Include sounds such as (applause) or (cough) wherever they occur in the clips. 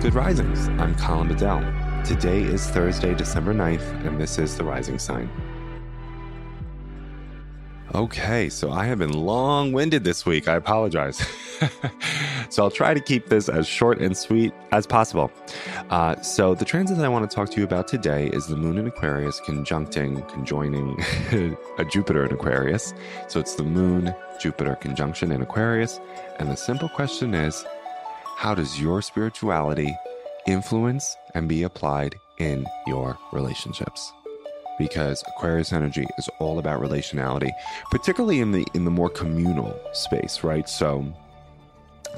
Good Risings. I'm Colin Bedell. Today is Thursday, December 9th, and this is The Rising Sign. Okay, so I have been long winded this week. I apologize. (laughs) so I'll try to keep this as short and sweet as possible. Uh, so, the transit that I want to talk to you about today is the moon in Aquarius conjuncting, conjoining (laughs) a Jupiter in Aquarius. So, it's the moon Jupiter conjunction in Aquarius. And the simple question is how does your spirituality influence and be applied in your relationships? Because Aquarius energy is all about relationality, particularly in the in the more communal space, right? So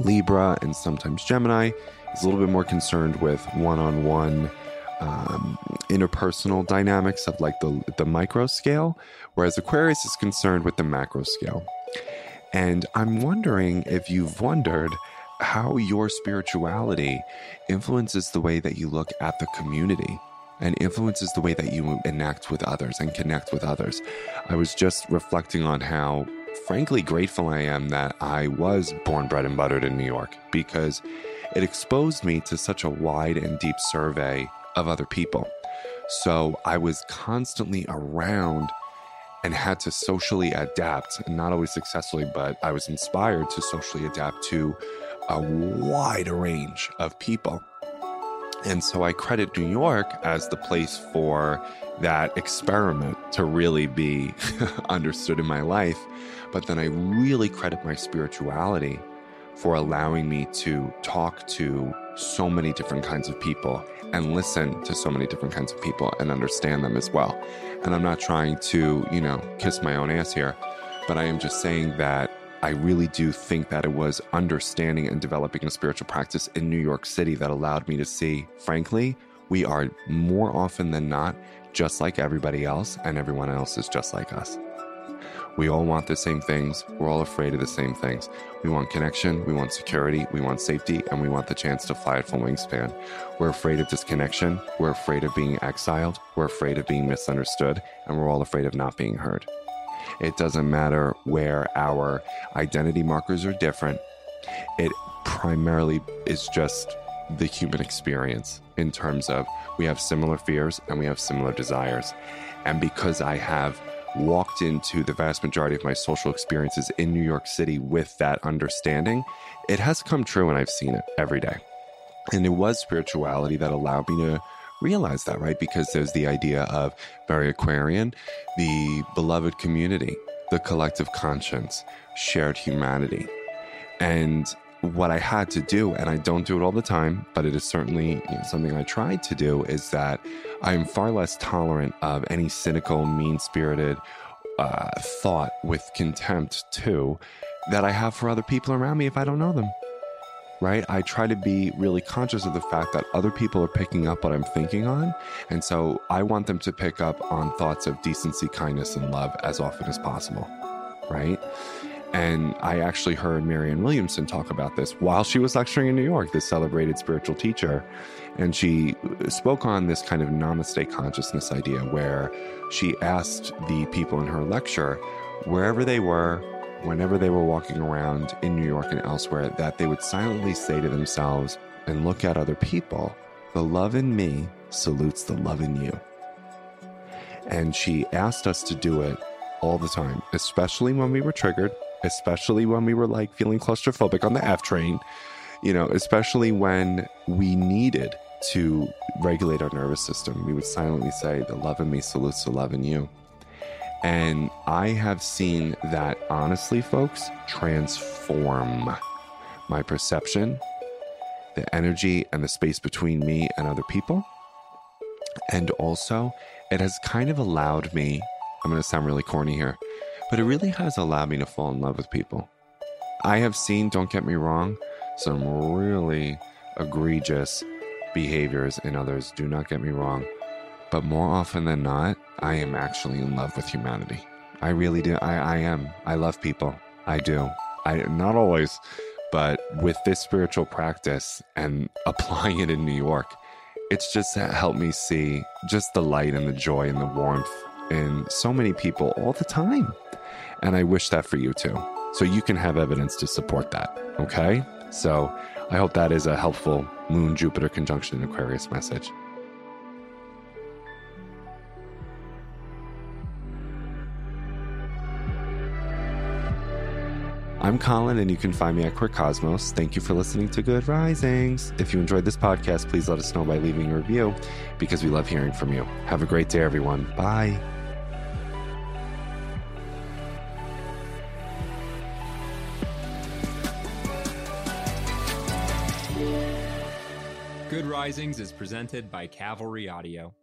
Libra and sometimes Gemini is a little bit more concerned with one-on-one um, interpersonal dynamics of like the the micro scale, whereas Aquarius is concerned with the macro scale. And I'm wondering if you've wondered how your spirituality influences the way that you look at the community and influences the way that you enact with others and connect with others. I was just reflecting on how, frankly, grateful I am that I was born, bred, and buttered in New York because it exposed me to such a wide and deep survey of other people. So I was constantly around and had to socially adapt, not always successfully, but I was inspired to socially adapt to a wide range of people. And so I credit New York as the place for that experiment to really be (laughs) understood in my life. But then I really credit my spirituality for allowing me to talk to so many different kinds of people and listen to so many different kinds of people and understand them as well. And I'm not trying to, you know, kiss my own ass here, but I am just saying that I really do think that it was understanding and developing a spiritual practice in New York City that allowed me to see, frankly, we are more often than not just like everybody else, and everyone else is just like us. We all want the same things. We're all afraid of the same things. We want connection, we want security, we want safety, and we want the chance to fly at full wingspan. We're afraid of disconnection. We're afraid of being exiled. We're afraid of being misunderstood, and we're all afraid of not being heard. It doesn't matter where our identity markers are different. It primarily is just the human experience in terms of we have similar fears and we have similar desires. And because I have walked into the vast majority of my social experiences in New York City with that understanding, it has come true and I've seen it every day. And it was spirituality that allowed me to realize that, right? Because there's the idea of very Aquarian, the beloved community, the collective conscience, shared humanity. And what I had to do, and I don't do it all the time, but it is certainly you know, something I tried to do, is that I'm far less tolerant of any cynical, mean spirited uh, thought with contempt, too, that I have for other people around me if I don't know them right? I try to be really conscious of the fact that other people are picking up what I'm thinking on. And so I want them to pick up on thoughts of decency, kindness, and love as often as possible, right? And I actually heard Marianne Williamson talk about this while she was lecturing in New York, this celebrated spiritual teacher. And she spoke on this kind of namaste consciousness idea where she asked the people in her lecture, wherever they were, whenever they were walking around in New York and elsewhere that they would silently say to themselves and look at other people, the love in me salutes the love in you. And she asked us to do it all the time, especially when we were triggered, especially when we were like feeling claustrophobic on the F train, you know, especially when we needed to regulate our nervous system. We would silently say, The love in me salutes the love in you. And I have seen that, honestly, folks, transform my perception, the energy, and the space between me and other people. And also, it has kind of allowed me, I'm going to sound really corny here, but it really has allowed me to fall in love with people. I have seen, don't get me wrong, some really egregious behaviors in others. Do not get me wrong. But more often than not, I am actually in love with humanity. I really do. I, I am. I love people. I do. I not always, but with this spiritual practice and (laughs) applying it in New York, it's just helped me see just the light and the joy and the warmth in so many people all the time. And I wish that for you too. So you can have evidence to support that. Okay? So I hope that is a helpful Moon Jupiter conjunction in Aquarius message. I'm Colin, and you can find me at Queer Cosmos. Thank you for listening to Good Risings. If you enjoyed this podcast, please let us know by leaving a review because we love hearing from you. Have a great day, everyone. Bye. Good Risings is presented by Cavalry Audio.